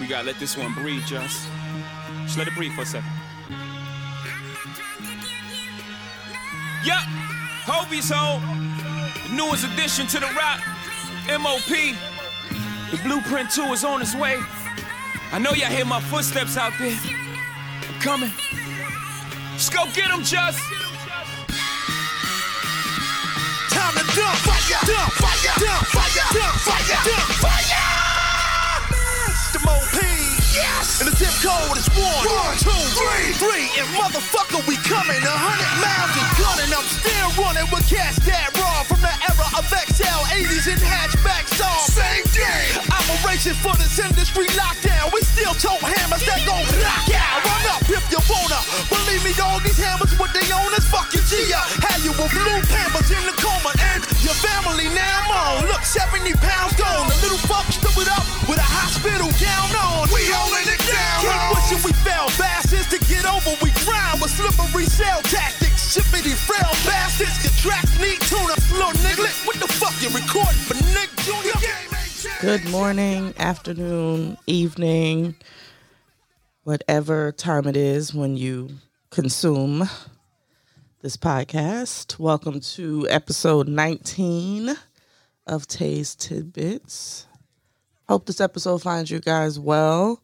We gotta let this one breathe, just. Just let it breathe for a second. Yup, Hovey's home. The newest addition to the Roc. MOP. The blueprint 2 is on its way. I know y'all hear my footsteps out there. I'm coming. Let's go get them, just. Time to dump fire, dump fire, dump fire, dump fire, dump zip code is one, one, two, three, three. And motherfucker, we coming a hundred miles and gunning. I'm still running with cats that raw from the era of XL, 80s and hatchback songs. Same a racing for this industry lockdown. We still tote hammers that gon' knock out. Run up if you wanna. Believe me, dog, these hammers with they own is fucking Gia. Had you with blue pampers in the coma and your family now I'm on. Look, 70 pounds gone. The little fuck stood up with a hospital gown on. We holding it down. Keep pushing, we fell bastards to get over. We grind with slippery cell tactics. Shippity frail bastards. Your tracks Good morning, afternoon, evening, whatever time it is when you consume this podcast. Welcome to episode 19 of Tay's Tidbits. Hope this episode finds you guys well.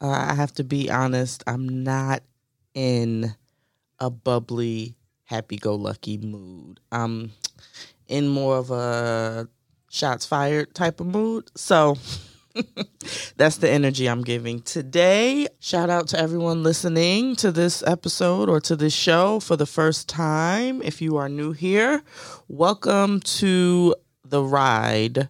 Uh, I have to be honest, I'm not in a bubbly, happy go lucky mood. I'm in more of a shots fired type of mood. So that's the energy I'm giving today. Shout out to everyone listening to this episode or to this show for the first time. If you are new here, welcome to the ride.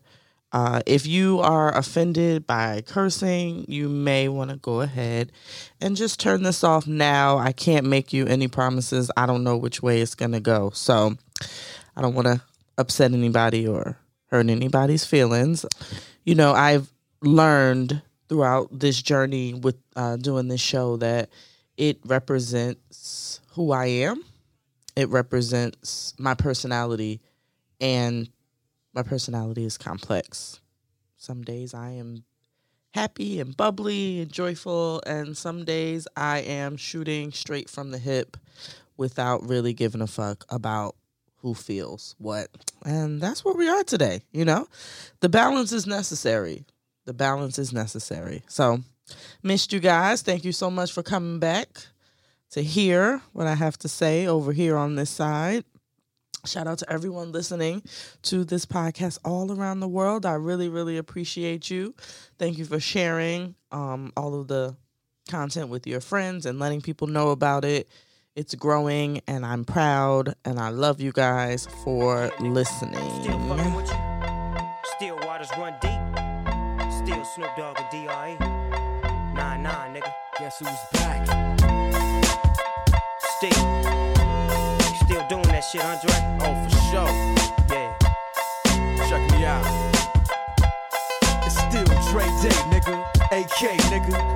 Uh, if you are offended by cursing, you may want to go ahead and just turn this off now. I can't make you any promises. I don't know which way it's going to go. So I don't want to upset anybody or hurt anybody's feelings. You know, I've learned throughout this journey with uh, doing this show that it represents who I am, it represents my personality, and my personality is complex. Some days I am happy and bubbly and joyful, and some days I am shooting straight from the hip without really giving a fuck about who feels what. And that's where we are today, you know? The balance is necessary. The balance is necessary. So, missed you guys. Thank you so much for coming back to hear what I have to say over here on this side. Shout out to everyone listening to this podcast all around the world. I really, really appreciate you. Thank you for sharing um, all of the content with your friends and letting people know about it. It's growing, and I'm proud, and I love you guys for listening. Still fucking with you. Still waters run deep. Still Snoop Dogg and D.R.E. Nah, nah, nigga. Guess who's back? Still. Still doing that shit, Andre? Oh, for sure. Yeah. Check me out. It's still Dre Day, nigga. AK, nigga.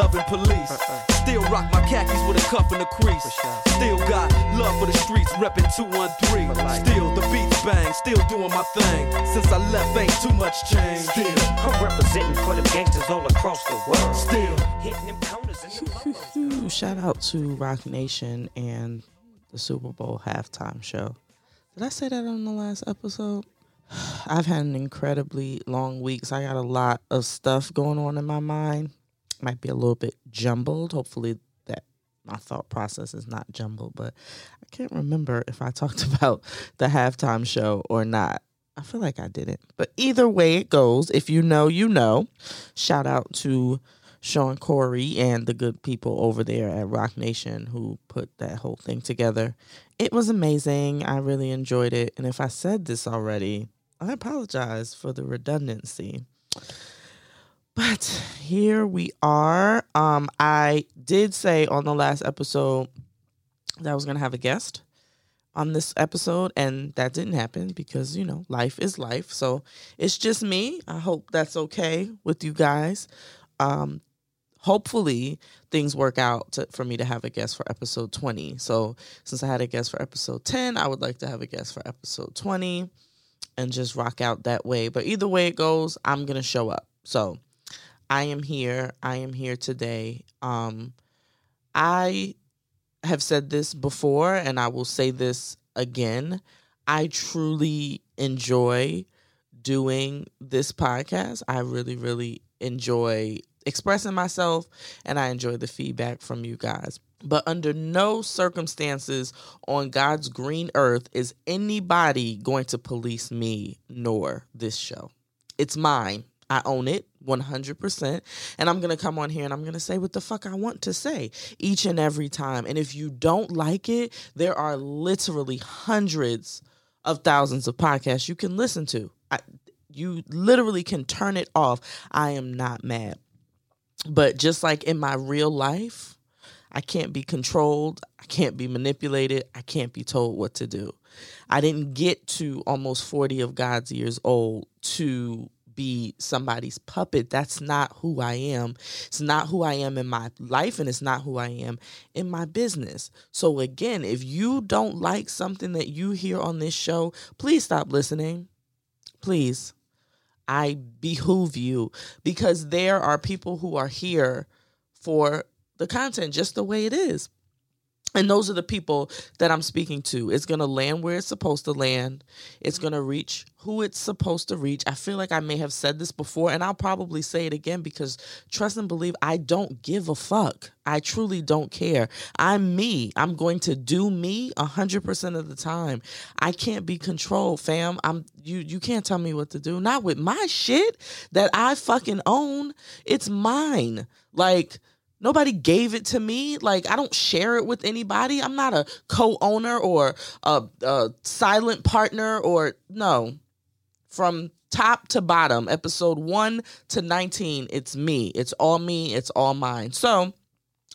Still loving police. Uh, uh. Still rock my khakis with a cuff and a crease. Still got love for the streets, reppin' 213. Still the beats bang, still doing my thing. Since I left, ain't too much change. Still, I'm representing for them gangsters all across the world. still. Hitting them corners and them logos. Ooh, shout out to Roc Nation and the Super Bowl halftime show. Did I say that on the last episode? I've had an incredibly long week, so I got a lot of stuff going on in my mind. Might be a little bit jumbled. Hopefully, that my thought process is not jumbled, but I can't remember if I talked about the halftime show or not. I feel like I didn't. But either way it goes, if you know, you know. Shout out to Shawn Corey and the good people over there at Roc Nation who put that whole thing together. It was amazing. I really enjoyed it. And if I said this already, I apologize for the redundancy. But here we are. Um, I did say on the last episode that I was going to have a guest on this episode, and that didn't happen because, you know, life is life. So it's just me. I hope that's okay with you guys. Um, hopefully, things work out to, for me to have a guest for episode 20. So since I had a guest for episode 10, I would like to have a guest for episode 20 and just rock out that way. But either way it goes, I'm going to show up. So I am here. I am here today. Um, I have said this before, and I will say this again. I truly enjoy doing this podcast. I really, really enjoy expressing myself, and I enjoy the feedback from you guys. But under no circumstances on God's green earth is anybody going to police me nor this show. It's mine. I own it 100%. And I'm going to come on here and I'm going to say what the fuck I want to say each and every time. And if you don't like it, there are literally hundreds of thousands of podcasts you can listen to. I, you literally can turn it off. I am not mad. But just like in my real life, I can't be controlled. I can't be manipulated. I can't be told what to do. I didn't get to almost 40 of God's years old to be somebody's puppet. That's not who I am. It's not who I am in my life, and it's not who I am in my business. So, again, if you don't like something that you hear on this show, please stop listening. Please. I behoove you because there are people who are here for the content just the way it is. And those are the people that I'm speaking to. It's going to land where it's supposed to land. It's going to reach who it's supposed to reach. I feel like I may have said this before, and I'll probably say it again because trust and believe I don't give a fuck. I truly don't care. I'm me. I'm going to do me 100% of the time. I can't be controlled, fam. I'm you you can't tell me what to do. Not with my shit that I fucking own. It's mine. Like Nobody gave it to me. Like I don't share it with anybody. I'm not a co-owner or a, a silent partner or no. From top to bottom, episode 1 to 19, it's me. It's all me. It's all mine. So,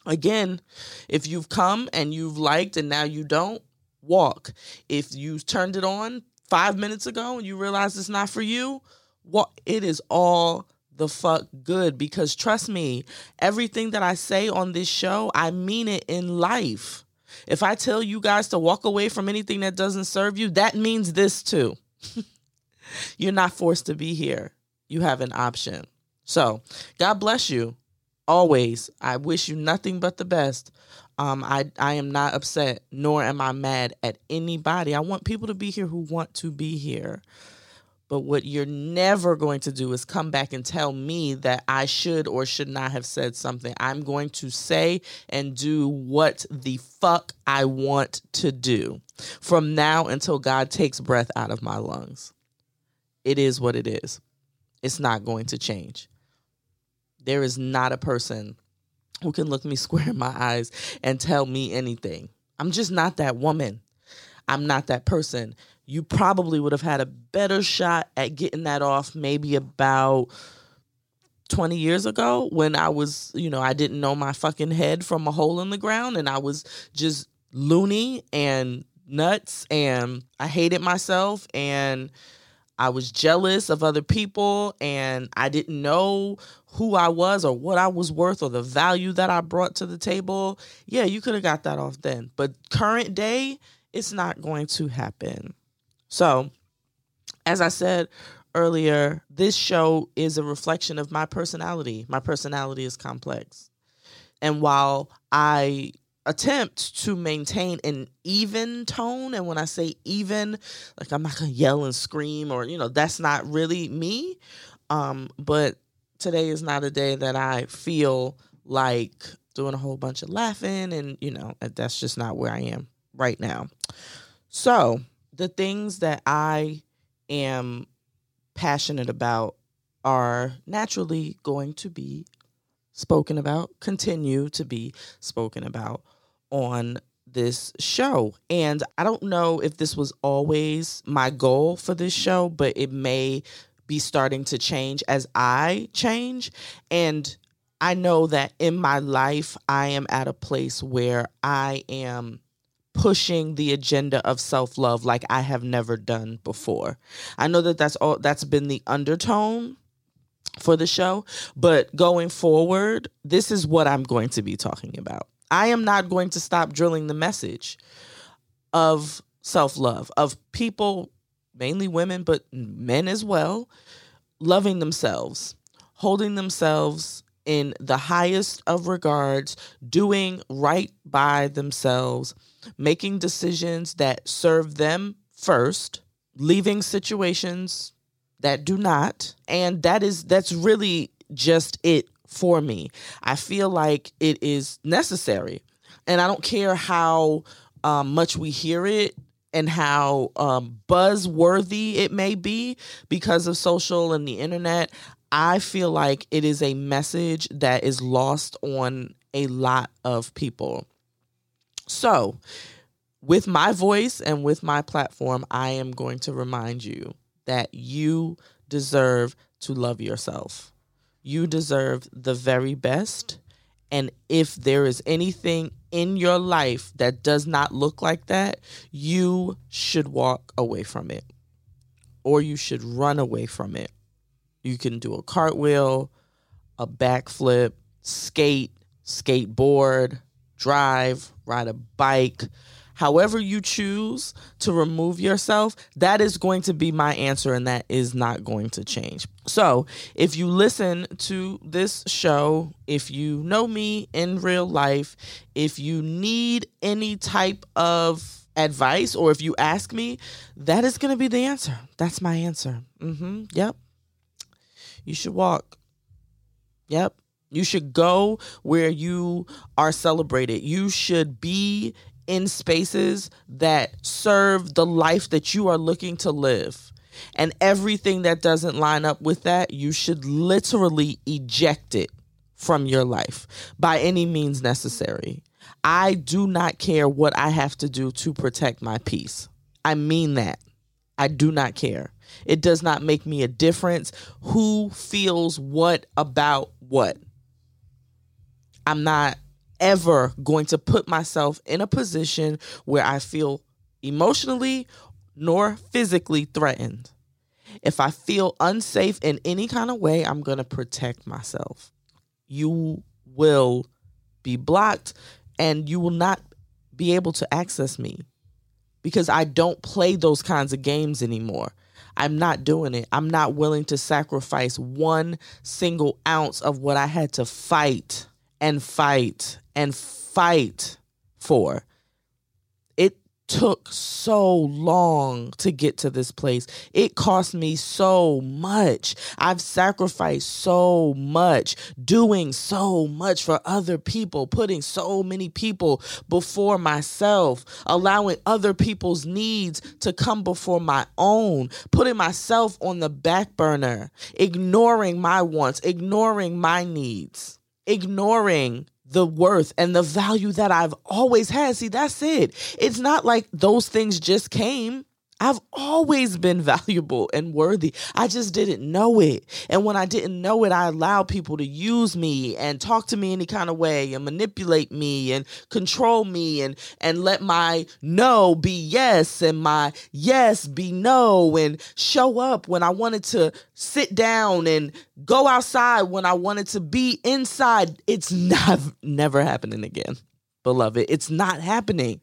again, if you've come and you've liked and now you don't, walk. If you turned it on 5 minutes ago and you realize it's not for you, what it is all the fuck good because trust me, everything that I say on this show, I mean it in life. If I tell you guys to walk away from anything that doesn't serve you, that means this too. You're not forced to be here. You have an option. So, God bless you always. I wish you nothing but the best. Um, I I am not upset, nor am I mad at anybody. I want people to be here who want to be here. But what you're never going to do is come back and tell me that I should or should not have said something. I'm going to say and do what the fuck I want to do from now until God takes breath out of my lungs. It is what it is. It's not going to change. There is not a person who can look me square in my eyes and tell me anything. I'm just not that woman. I'm not that person you probably would have had a better shot at getting that off maybe about 20 years ago when I was, you know, I didn't know my fucking head from a hole in the ground and I was just loony and nuts and I hated myself and I was jealous of other people and I didn't know who I was or what I was worth or the value that I brought to the table. Yeah, you could have got that off then. But current day, it's not going to happen. So, as I said earlier, this show is a reflection of my personality. My personality is complex. And while I attempt to maintain an even tone, and when I say even, like I'm not gonna yell and scream or, you know, that's not really me. Um, but today is not a day that I feel like doing a whole bunch of laughing, and, you know, that's just not where I am right now. So, the things that I am passionate about are naturally going to be spoken about, continue to be spoken about on this show. And I don't know if this was always my goal for this show, but it may be starting to change as I change. And I know that in my life, I am at a place where I am pushing the agenda of self-love like I have never done before. I know that that's all that's been the undertone for the show, but going forward, this is what I'm going to be talking about. I am not going to stop drilling the message of self-love, of people, mainly women, but men as well, loving themselves, holding themselves in the highest of regards, doing right by themselves, making decisions that serve them first, leaving situations that do not. And that is that's really just it for me. I feel like it is necessary. And I don't care how um, much we hear it and how um, buzzworthy it may be because of social and the internet. I feel like it is a message that is lost on a lot of people. So, with my voice and with my platform, I am going to remind you that you deserve to love yourself. You deserve the very best. And if there is anything in your life that does not look like that, you should walk away from it or you should run away from it. You can do a cartwheel, a backflip, skate, skateboard, drive, ride a bike, however you choose to remove yourself, that is going to be my answer and that is not going to change. So, if you listen to this show, if you know me in real life, if you need any type of advice or if you ask me, that is going to be the answer. That's my answer. Mhm. Yep. You should walk. Yep. You should go where you are celebrated. You should be in spaces that serve the life that you are looking to live. And everything that doesn't line up with that, you should literally eject it from your life by any means necessary. I do not care what I have to do to protect my peace. I mean that. I do not care. It does not make me a difference who feels what about what. I'm not ever going to put myself in a position where I feel emotionally nor physically threatened. If I feel unsafe in any kind of way, I'm going to protect myself. You will be blocked and you will not be able to access me because I don't play those kinds of games anymore. I'm not doing it. I'm not willing to sacrifice one single ounce of what I had to fight and fight and fight for. Took so long to get to this place. It cost me so much. I've sacrificed so much, doing so much for other people, putting so many people before myself, allowing other people's needs to come before my own, putting myself on the back burner, ignoring my wants, ignoring my needs ignoring the worth and the value that I've always had. See, that's it. It's not like those things just came. I've always been valuable and worthy. I just didn't know it. And when I didn't know it, I allowed people to use me and talk to me any kind of way and manipulate me and control me and and let my no be yes and my yes be no and show up when I wanted to sit down and go outside when I wanted to be inside. It's not never happening again. Beloved, it's not happening.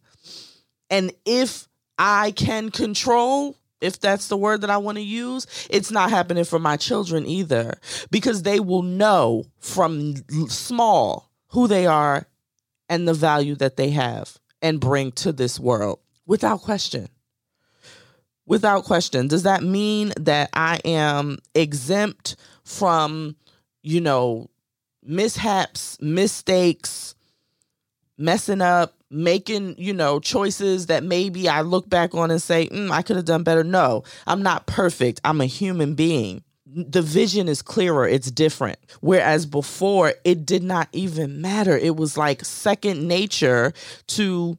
And if I can control, if that's the word that I want to use, it's not happening for my children either because they will know from small who they are and the value that they have and bring to this world without question. Without question. Does that mean that I am exempt from, you know, mishaps, mistakes, messing up, making, you know, choices that maybe I look back on and say, mm, I could have done better. No, I'm not perfect. I'm a human being. The vision is clearer, it's different. Whereas before, it did not even matter. It was like second nature to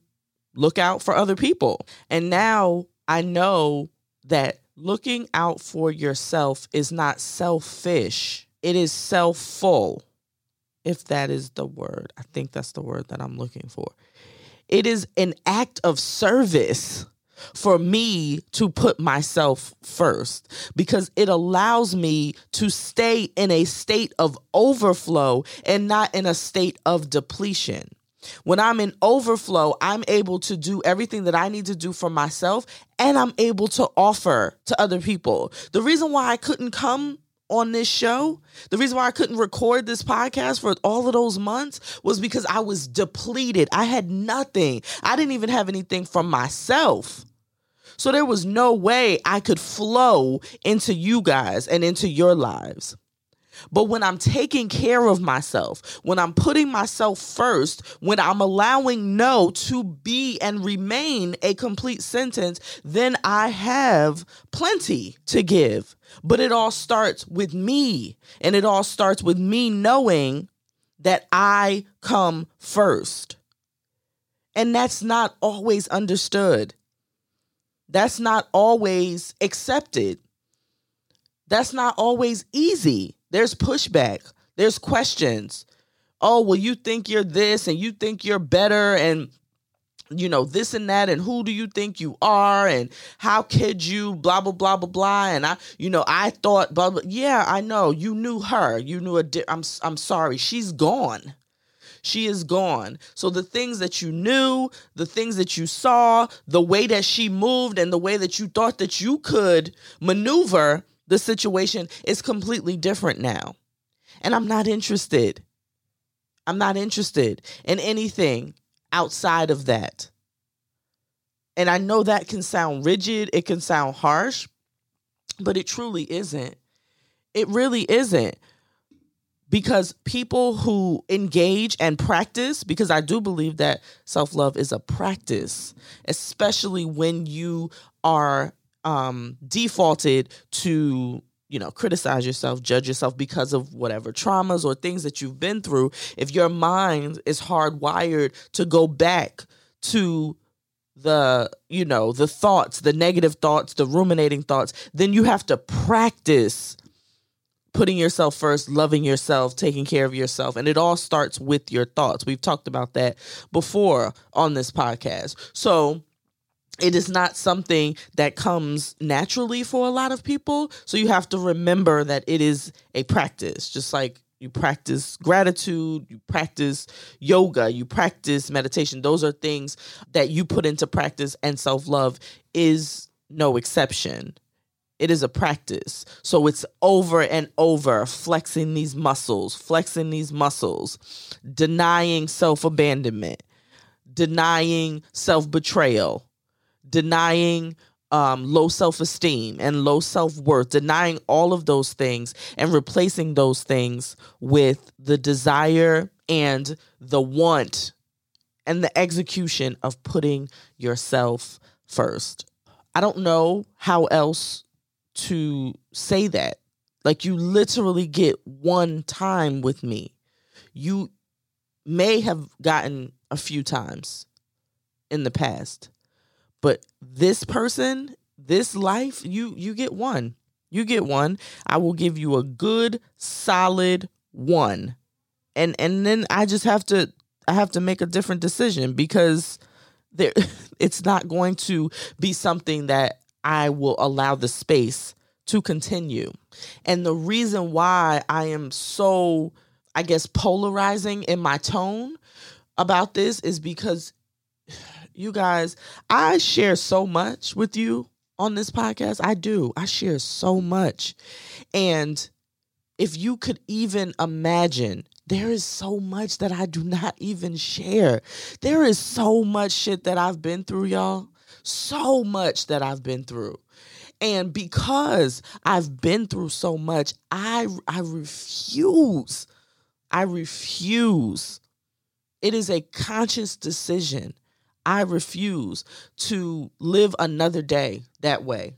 look out for other people. And now I know that looking out for yourself is not selfish, it is selfful, if that is the word. I think that's the word that I'm looking for. It is an act of service for me to put myself first because it allows me to stay in a state of overflow and not in a state of depletion. When I'm in overflow, I'm able to do everything that I need to do for myself and I'm able to offer to other people. The reason why I couldn't come on this show, the reason why I couldn't record this podcast for all of those months was because I was depleted. I had nothing. I didn't even have anything from myself. So there was no way I could flow into you guys and into your lives. But when I'm taking care of myself, when I'm putting myself first, when I'm allowing no to be and remain a complete sentence, then I have plenty to give. But it all starts with me. And it all starts with me knowing that I come first. And that's not always understood. That's not always accepted. That's not always easy. There's pushback, there's questions. Oh, well, you think you're this and you think you're better, and you know, this and that, and who do you think you are, and how could you, blah, blah, blah, blah, blah. And I, you know, I thought, blah, blah. Yeah, I know. You knew her. You knew a, di- I'm, I'm sorry. She's gone she is gone. So the things that you knew, the things that you saw, the way that she moved, and the way that you thought that you could maneuver the situation is completely different now. And I'm not interested. I'm not interested in anything outside of that. And I know that can sound rigid, it can sound harsh, but it truly isn't. It really isn't because people who engage and practice because i do believe that self-love is a practice especially when you are um, defaulted to you know criticize yourself judge yourself because of whatever traumas or things that you've been through if your mind is hardwired to go back to the you know the thoughts the negative thoughts the ruminating thoughts then you have to practice putting yourself first, loving yourself, taking care of yourself. And it all starts with your thoughts. We've talked about that before on this podcast. So, it is not something that comes naturally for a lot of people. So you have to remember that it is a practice, just like you practice gratitude, you practice yoga, you practice meditation. Those are things that you put into practice, and self love is no exception. It is a practice. So it's over and over flexing these muscles, flexing these muscles, denying self abandonment, denying self betrayal, denying um, low self esteem and low self worth, denying all of those things and replacing those things with the desire and the want and the execution of putting yourself first. I don't know how else to say that. Like you literally get one time with me. You may have gotten a few times in the past. But this person, this life, you you get one. You get one. I will give you a good solid one. And and then I just have to I have to make a different decision because there it's not going to be something that I will allow the space to continue. And the reason why I am so, I guess, polarizing in my tone about this is because you guys, I share so much with you on this podcast. I do. I share so much. And if you could even imagine, there is so much that I do not even share. There is so much shit that I've been through, y'all. So much that I've been through. And because I've been through so much, I I refuse. I refuse. It is a conscious decision. I refuse to live another day that way.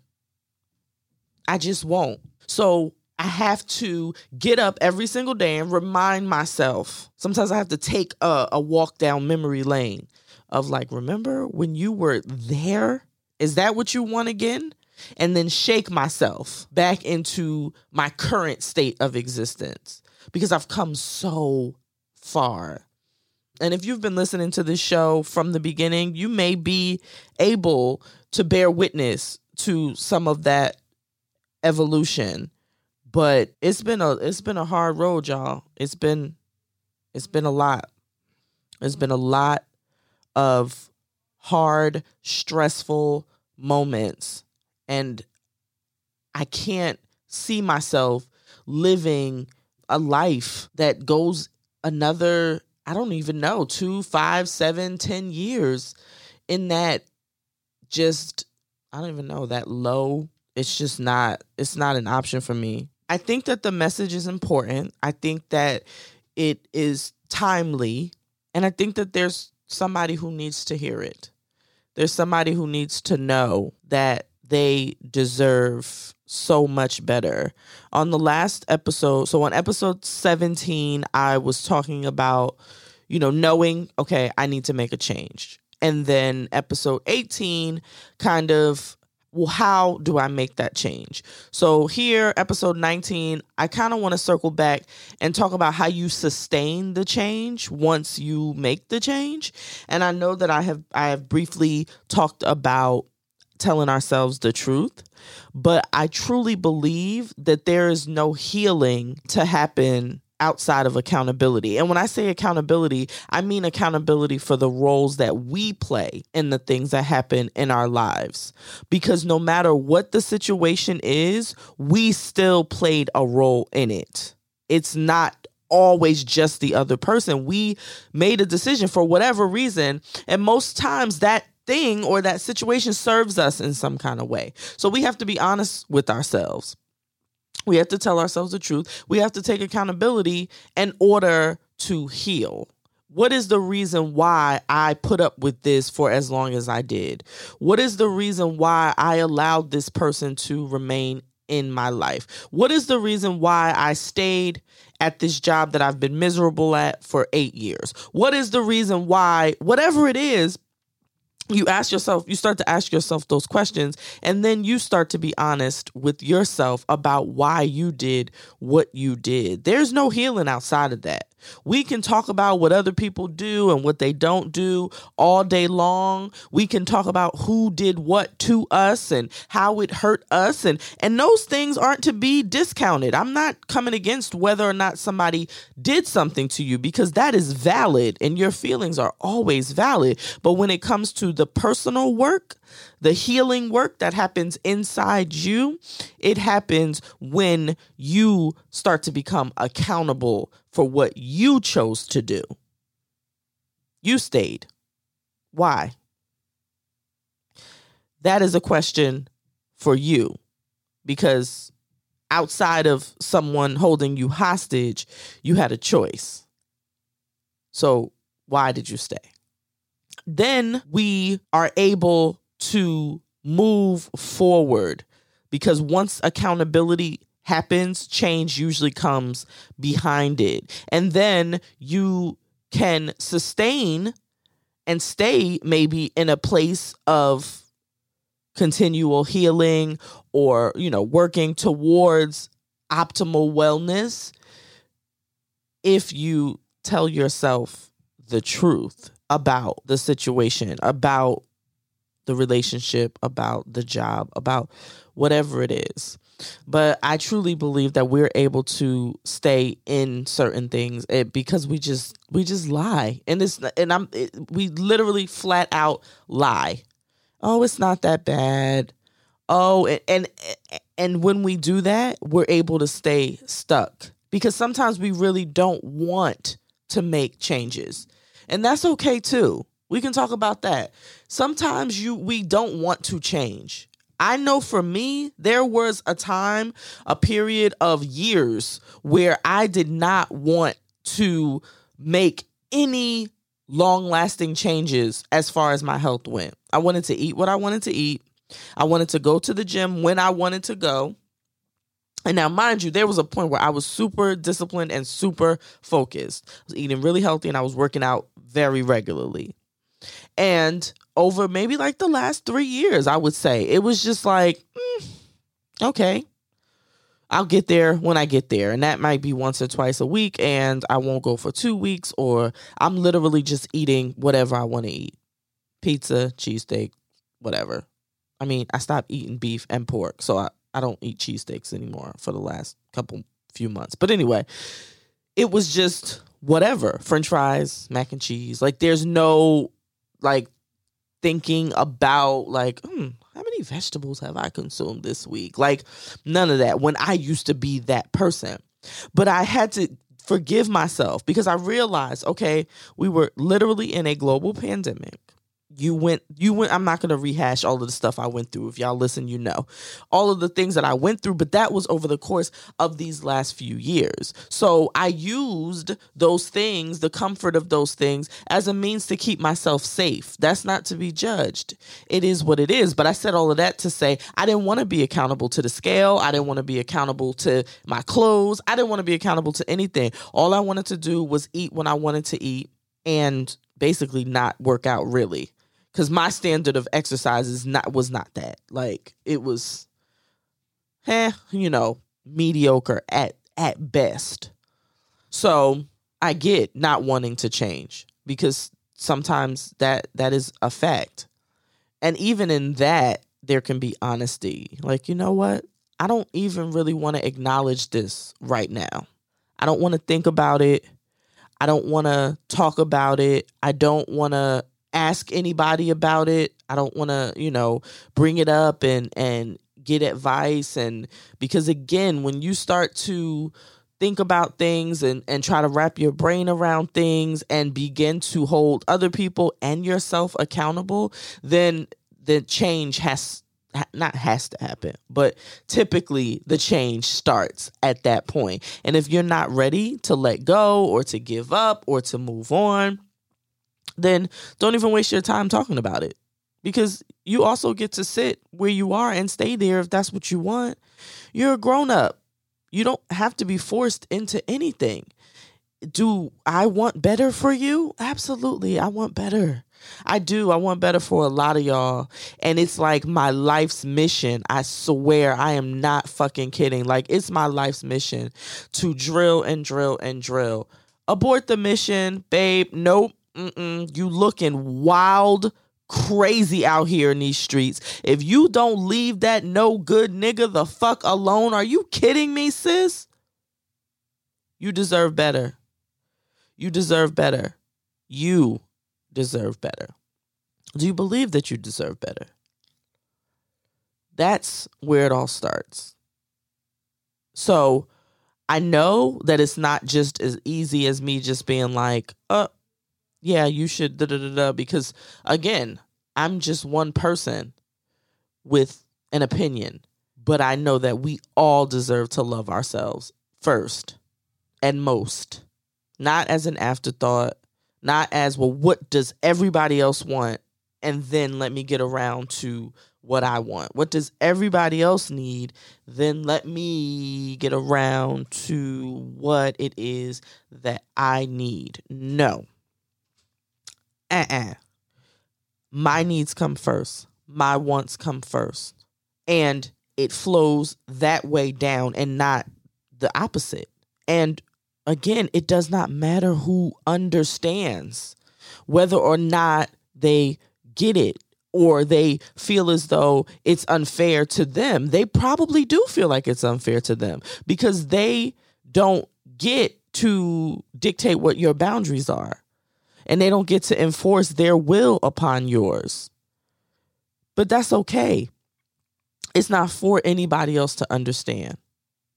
I just won't. So I have to get up every single day and remind myself. Sometimes I have to take a, a, walk down memory lane of like, remember when you were there? Is that what you want again? and then shake myself back into my current state of existence because I've come so far. And if you've been listening to this show from the beginning, you may be able to bear witness to some of that evolution. But it's been a it's been a hard road, y'all. It's been it's been a lot. It's been a lot of hard, stressful moments and I can't see myself living a life that goes another I don't even know, two, five, seven, ten years in that just I don't even know, that low. It's just not it's not an option for me. I think that the message is important. I think that it is timely. And I think that there's somebody who needs to hear it. There's somebody who needs to know that they deserve so much better. On the last episode, so on episode 17, I was talking about, you know, knowing, okay, I need to make a change. And then episode 18 kind of well, how do I make that change? So, here, episode 19, I kind of want to circle back and talk about how you sustain the change once you make the change. And I know that I have I have briefly talked about telling ourselves the truth, but I truly believe that there is no healing to happen outside of accountability. And when I say accountability, I mean accountability for the roles that we play in the things that happen in our lives. Because no matter what the situation is, we still played a role in it. It's not always just the other person. We made a decision for whatever reason. And most times that thing or that situation serves us in some kind of way. So we have to be honest with ourselves. We have to tell ourselves the truth. We have to take accountability in order to heal. What is the reason why I put up with this for as long as I did? What is the reason why I allowed this person to remain in my life? What is the reason why I stayed at this job that I've been miserable at for eight years? What is the reason why, whatever it is, you ask yourself, you start to ask yourself those questions, and then you start to be honest with yourself about why you did what you did. There's no healing outside of that. We can talk about what other people do and what they don't do all day long. We can talk about who did what to us and how it hurt us and and those things aren't to be discounted. I'm not coming against whether or not somebody did something to you because that is valid and your feelings are always valid. But when it comes to the personal work, the healing work that happens inside you, it happens when you start to become accountable for what you chose to do. You stayed. Why? That is a question for you because outside of someone holding you hostage, you had a choice. So, why did you stay? Then we are able to move forward because once accountability happens, change usually comes behind it. And then you can sustain and stay maybe in a place of continual healing or, you know, working towards optimal wellness if you tell yourself the truth about the situation, about the relationship, about the job, about whatever it is. But I truly believe that we're able to stay in certain things eh, because we just we just lie, and it's and I'm it, we literally flat out lie. Oh, it's not that bad. Oh, and, and and when we do that, we're able to stay stuck because sometimes we really don't want to make changes, and that's okay too. We can talk about that. Sometimes you we don't want to change. I know for me, there was a time, a period of years where I did not want to make any long lasting changes as far as my health went. I wanted to eat what I wanted to eat. I wanted to go to the gym when I wanted to go. And now, mind you, there was a point where I was super disciplined and super focused. I was eating really healthy and I was working out very regularly. And over maybe like the last three years, I would say. It was just like, mm, okay, I'll get there when I get there. And that might be once or twice a week, and I won't go for two weeks, or I'm literally just eating whatever I want to eat pizza, cheesesteak, whatever. I mean, I stopped eating beef and pork, so I, I don't eat cheesesteaks anymore for the last couple few months. But anyway, it was just whatever french fries, mac and cheese. Like, there's no like thinking about like hmm, how many vegetables have i consumed this week? Like none of that when i used to be that person. But i had to forgive myself because i realized okay we were literally in a global pandemic you went you went i'm not going to rehash all of the stuff i went through. If y'all listen you know. All of the things that i went through but that was over the course of these last few years. So i used those things the comfort of those things as a means to keep myself safe. That's not to be judged. It is what it is. But i said all of that to say i didn't want to be accountable to the scale. I didn't want to be accountable to my clothes. I didn't want to be accountable to anything. All i wanted to do was eat when i wanted to eat and basically not work out really because my standard of exercise is not was not that. Like it was eh, you know mediocre at at best. So i get not wanting to change because sometimes that that is a fact. And even in that there can be honesty. Like you know what? I don't even really want to acknowledge this right now. I don't want to think about it. I don't want to talk about it. I don't want to ask anybody about it. I don't want to, you know, bring it up and and get advice and because again, when you start to think about things and and try to wrap your brain around things and begin to hold other people and yourself accountable, then the change has not has to happen, but typically the change starts at that point. And if you're not ready to let go or to give up or to move on, then don't even waste your time talking about it because you also get to sit where you are and stay there if that's what you want. You're a grown up. You don't have to be forced into anything. Do I want better for you? Absolutely. I want better. I do. I want better for a lot of y'all. And it's like my life's mission. I swear I am not fucking kidding. Like it's my life's mission to drill and drill and drill. Abort the mission, babe. Nope. Mm-mm, you looking wild, crazy out here in these streets. If you don't leave that no good nigga the fuck alone, are you kidding me, sis? You deserve better. You deserve better. You deserve better. Do you believe that you deserve better? That's where it all starts. So I know that it's not just as easy as me just being like, uh, yeah, you should da da da da because again, I'm just one person with an opinion, but I know that we all deserve to love ourselves first and most. Not as an afterthought, not as well what does everybody else want and then let me get around to what I want. What does everybody else need? Then let me get around to what it is that I need. No uh-uh. My needs come first. My wants come first. And it flows that way down and not the opposite. And again, it does not matter who understands whether or not they get it or they feel as though it's unfair to them. They probably do feel like it's unfair to them because they don't get to dictate what your boundaries are and they don't get to enforce their will upon yours. But that's okay. It's not for anybody else to understand.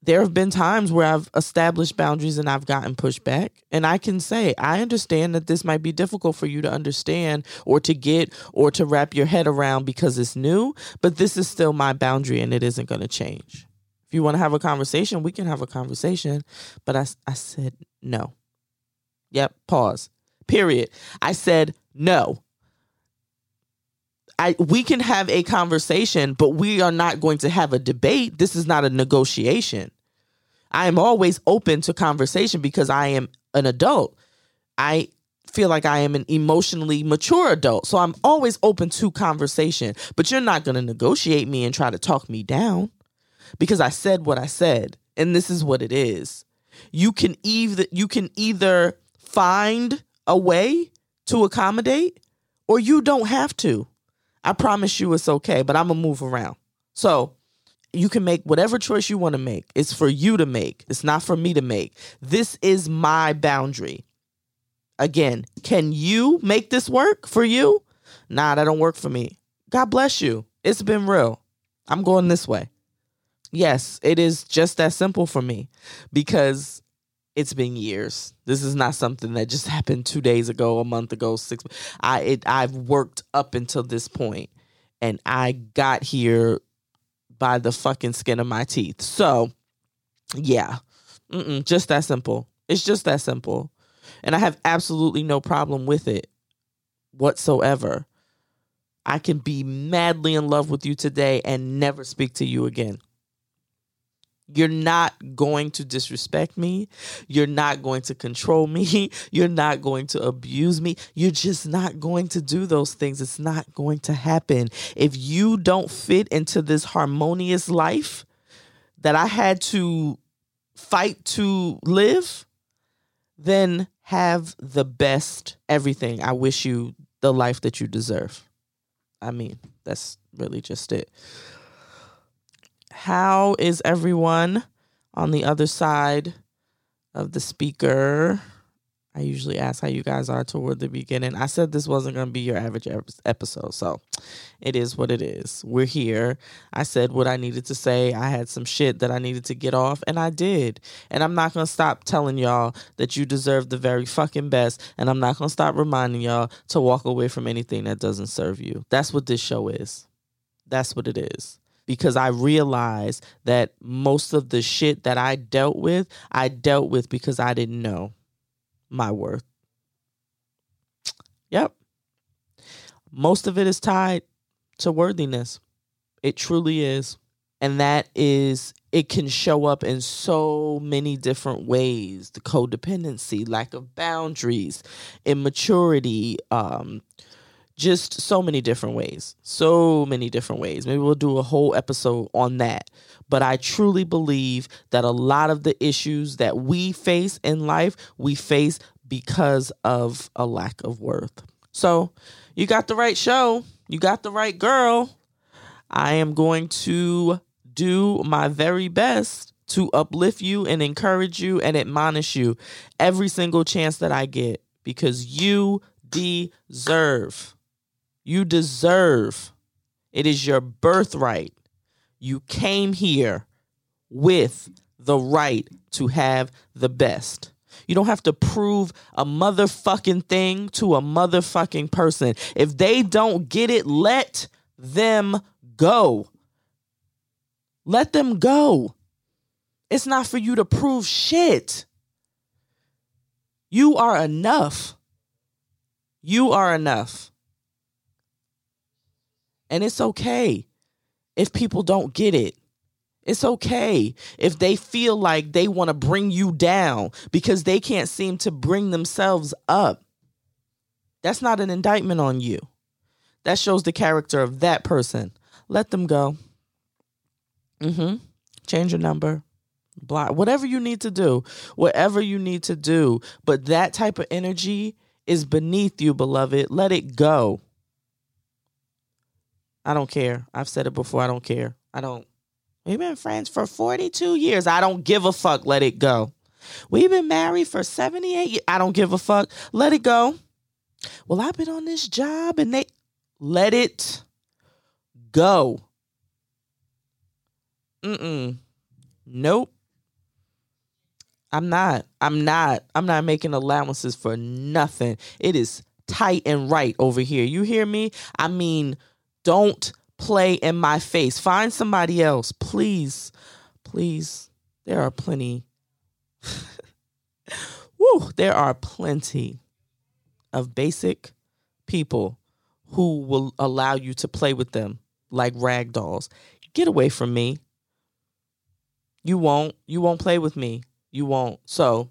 There have been times where I've established boundaries and I've gotten pushback. And I can say, I understand that this might be difficult for you to understand or to get or to wrap your head around because it's new, but this is still my boundary and it isn't going to change. If you want to have a conversation, we can have a conversation. But I, I said no. Yep, pause period. I said no. I, we can have a conversation, but we are not going to have a debate. This is not a negotiation. I am always open to conversation because I am an adult. I feel like I am an emotionally mature adult. So I'm always open to conversation, but you're not going to negotiate me and try to talk me down because I said what I said and this is what it is. You can either you can either find a way to accommodate or you don't have to. I promise you it's okay, but I'm going to move around. So, you can make whatever choice you want to make. It's for you to make. It's not for me to make. This is my boundary. Again, can you make this work for you? Nah, that don't work for me. God bless you. It's been real. I'm going this way. Yes, it is just that simple for me because it's been years. This is not something that just happened 2 days ago, a month ago, 6 I it I've worked up until this point and I got here by the fucking skin of my teeth. So, yeah. Mm-mm, just that simple. It's just that simple. And I have absolutely no problem with it whatsoever. I can be madly in love with you today and never speak to you again. You're not going to disrespect me. You're not going to control me. You're not going to abuse me. You're just not going to do those things. It's not going to happen. If you don't fit into this harmonious life that I had to fight to live, then have the best everything. I wish you the life that you deserve. I mean, that's really just it. How is everyone on the other side of the speaker? I usually ask how you guys are toward the beginning. I said this wasn't going to be your average episode, so it is what it is. We're here. I said what I needed to say. I had some shit that I needed to get off, and I did. And I'm not going to stop telling y'all that you deserve the very fucking best, and I'm not going to stop reminding y'all to walk away from anything that doesn't serve you. That's what this show is. That's what it is because I realized that most of the shit that I dealt with, I dealt with because I didn't know my worth. Yep. Most of it is tied to worthiness. It truly is. And that is, it can show up in so many different ways the codependency, lack of boundaries, immaturity, um, just so many different ways. So many different ways. Maybe we'll do a whole episode on that. But I truly believe that a lot of the issues that we face in life, we face because of a lack of worth. So you got the right show, you got the right girl. I am going to do my very best to uplift you and encourage you and admonish you every single chance that I get because you deserve you deserve. It is your birthright. You came here with the right to have the best. You don't have to prove a motherfucking thing to a motherfucking person. If they don't get it, let them go. Let them go. It's not for you to prove shit. You are enough. You are enough. And it's okay if people don't get it. It's okay if they feel like they want to bring you down because they can't seem to bring themselves up. That's not an indictment on you. That shows the character of that person. Let them go. Mm-hmm. Change your number. Block whatever you need to do. Whatever you need to do. But that type of energy is beneath you, beloved. Let it go. I don't care. I've said it before. I don't care. I don't. We've been friends for 42 years. I don't give a fuck. Let it go. We've been married for 78 years. I don't give a fuck. Let it go. Well, I've been on this job and they let it go. Mm-mm. Nope. I'm not. I'm not. I'm not making allowances for nothing. It is tight and right over here. You hear me? I mean, don't play in my face. Find somebody else, please. Please. There are plenty. Woo, there are plenty of basic people who will allow you to play with them like rag dolls. Get away from me. You won't. You won't play with me. You won't. So,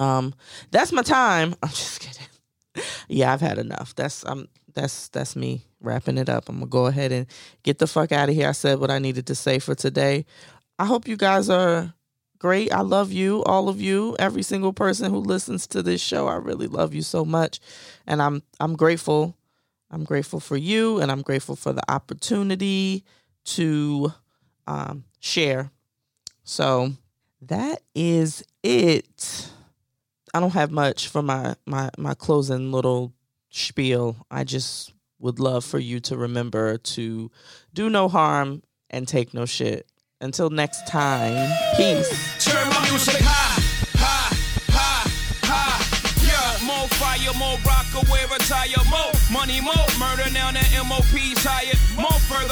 um, that's my time. I'm just kidding. yeah, I've had enough. That's um that's that's me wrapping it up. I'm gonna go ahead and get the fuck out of here. I said what I needed to say for today. I hope you guys are great. I love you, all of you, every single person who listens to this show. I really love you so much, and I'm I'm grateful. I'm grateful for you, and I'm grateful for the opportunity to um, share. So that is it. I don't have much for my my my closing little spiel. I just would love for you to remember to do no harm and take no shit. Until next time, peace. Turn my music high, high, high, high. Yeah, more fire, more Roc retire, more money, more murder. Now the M.O.P.'s. More further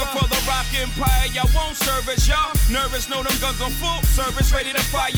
empire. Service, y'all. Nervous, know them guns on full service, ready to fire.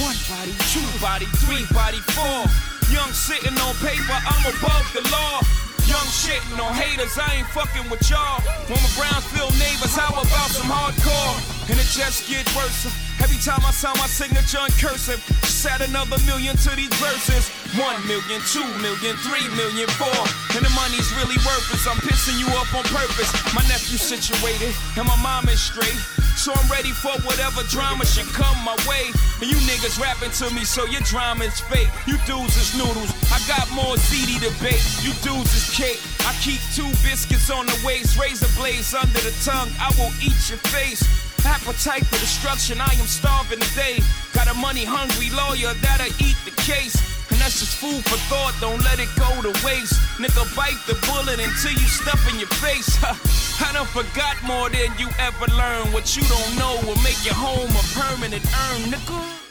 One body, two body, three body, four. Young sitting on paper, I'm above the law. Young shitting on haters, I ain't fucking with y'all. When my Brownsville neighbors, how about some hardcore? And it just get worse. Every time I sign my signature in cursive, just add another million to these verses. One million, two million, three million, four. And the money's really worthless. I'm pissing you off on purpose. My nephew's situated, and my mom is straight. So I'm ready for whatever drama should come my way. And you niggas rapping to me, so your drama is fake. You dudes is noodles. I got more CD to bake. You dudes is cake. I keep two biscuits on the waist, razor blades under the tongue. I will eat your face. Appetite for destruction, I am starving today. Got a money hungry lawyer that'll eat the case. And that's just food for thought, don't let it go to waste. Nigga, bite the bullet until you stuff in your face. I done forgot more than you ever learned. What you don't know will make your home a permanent urn, nigga.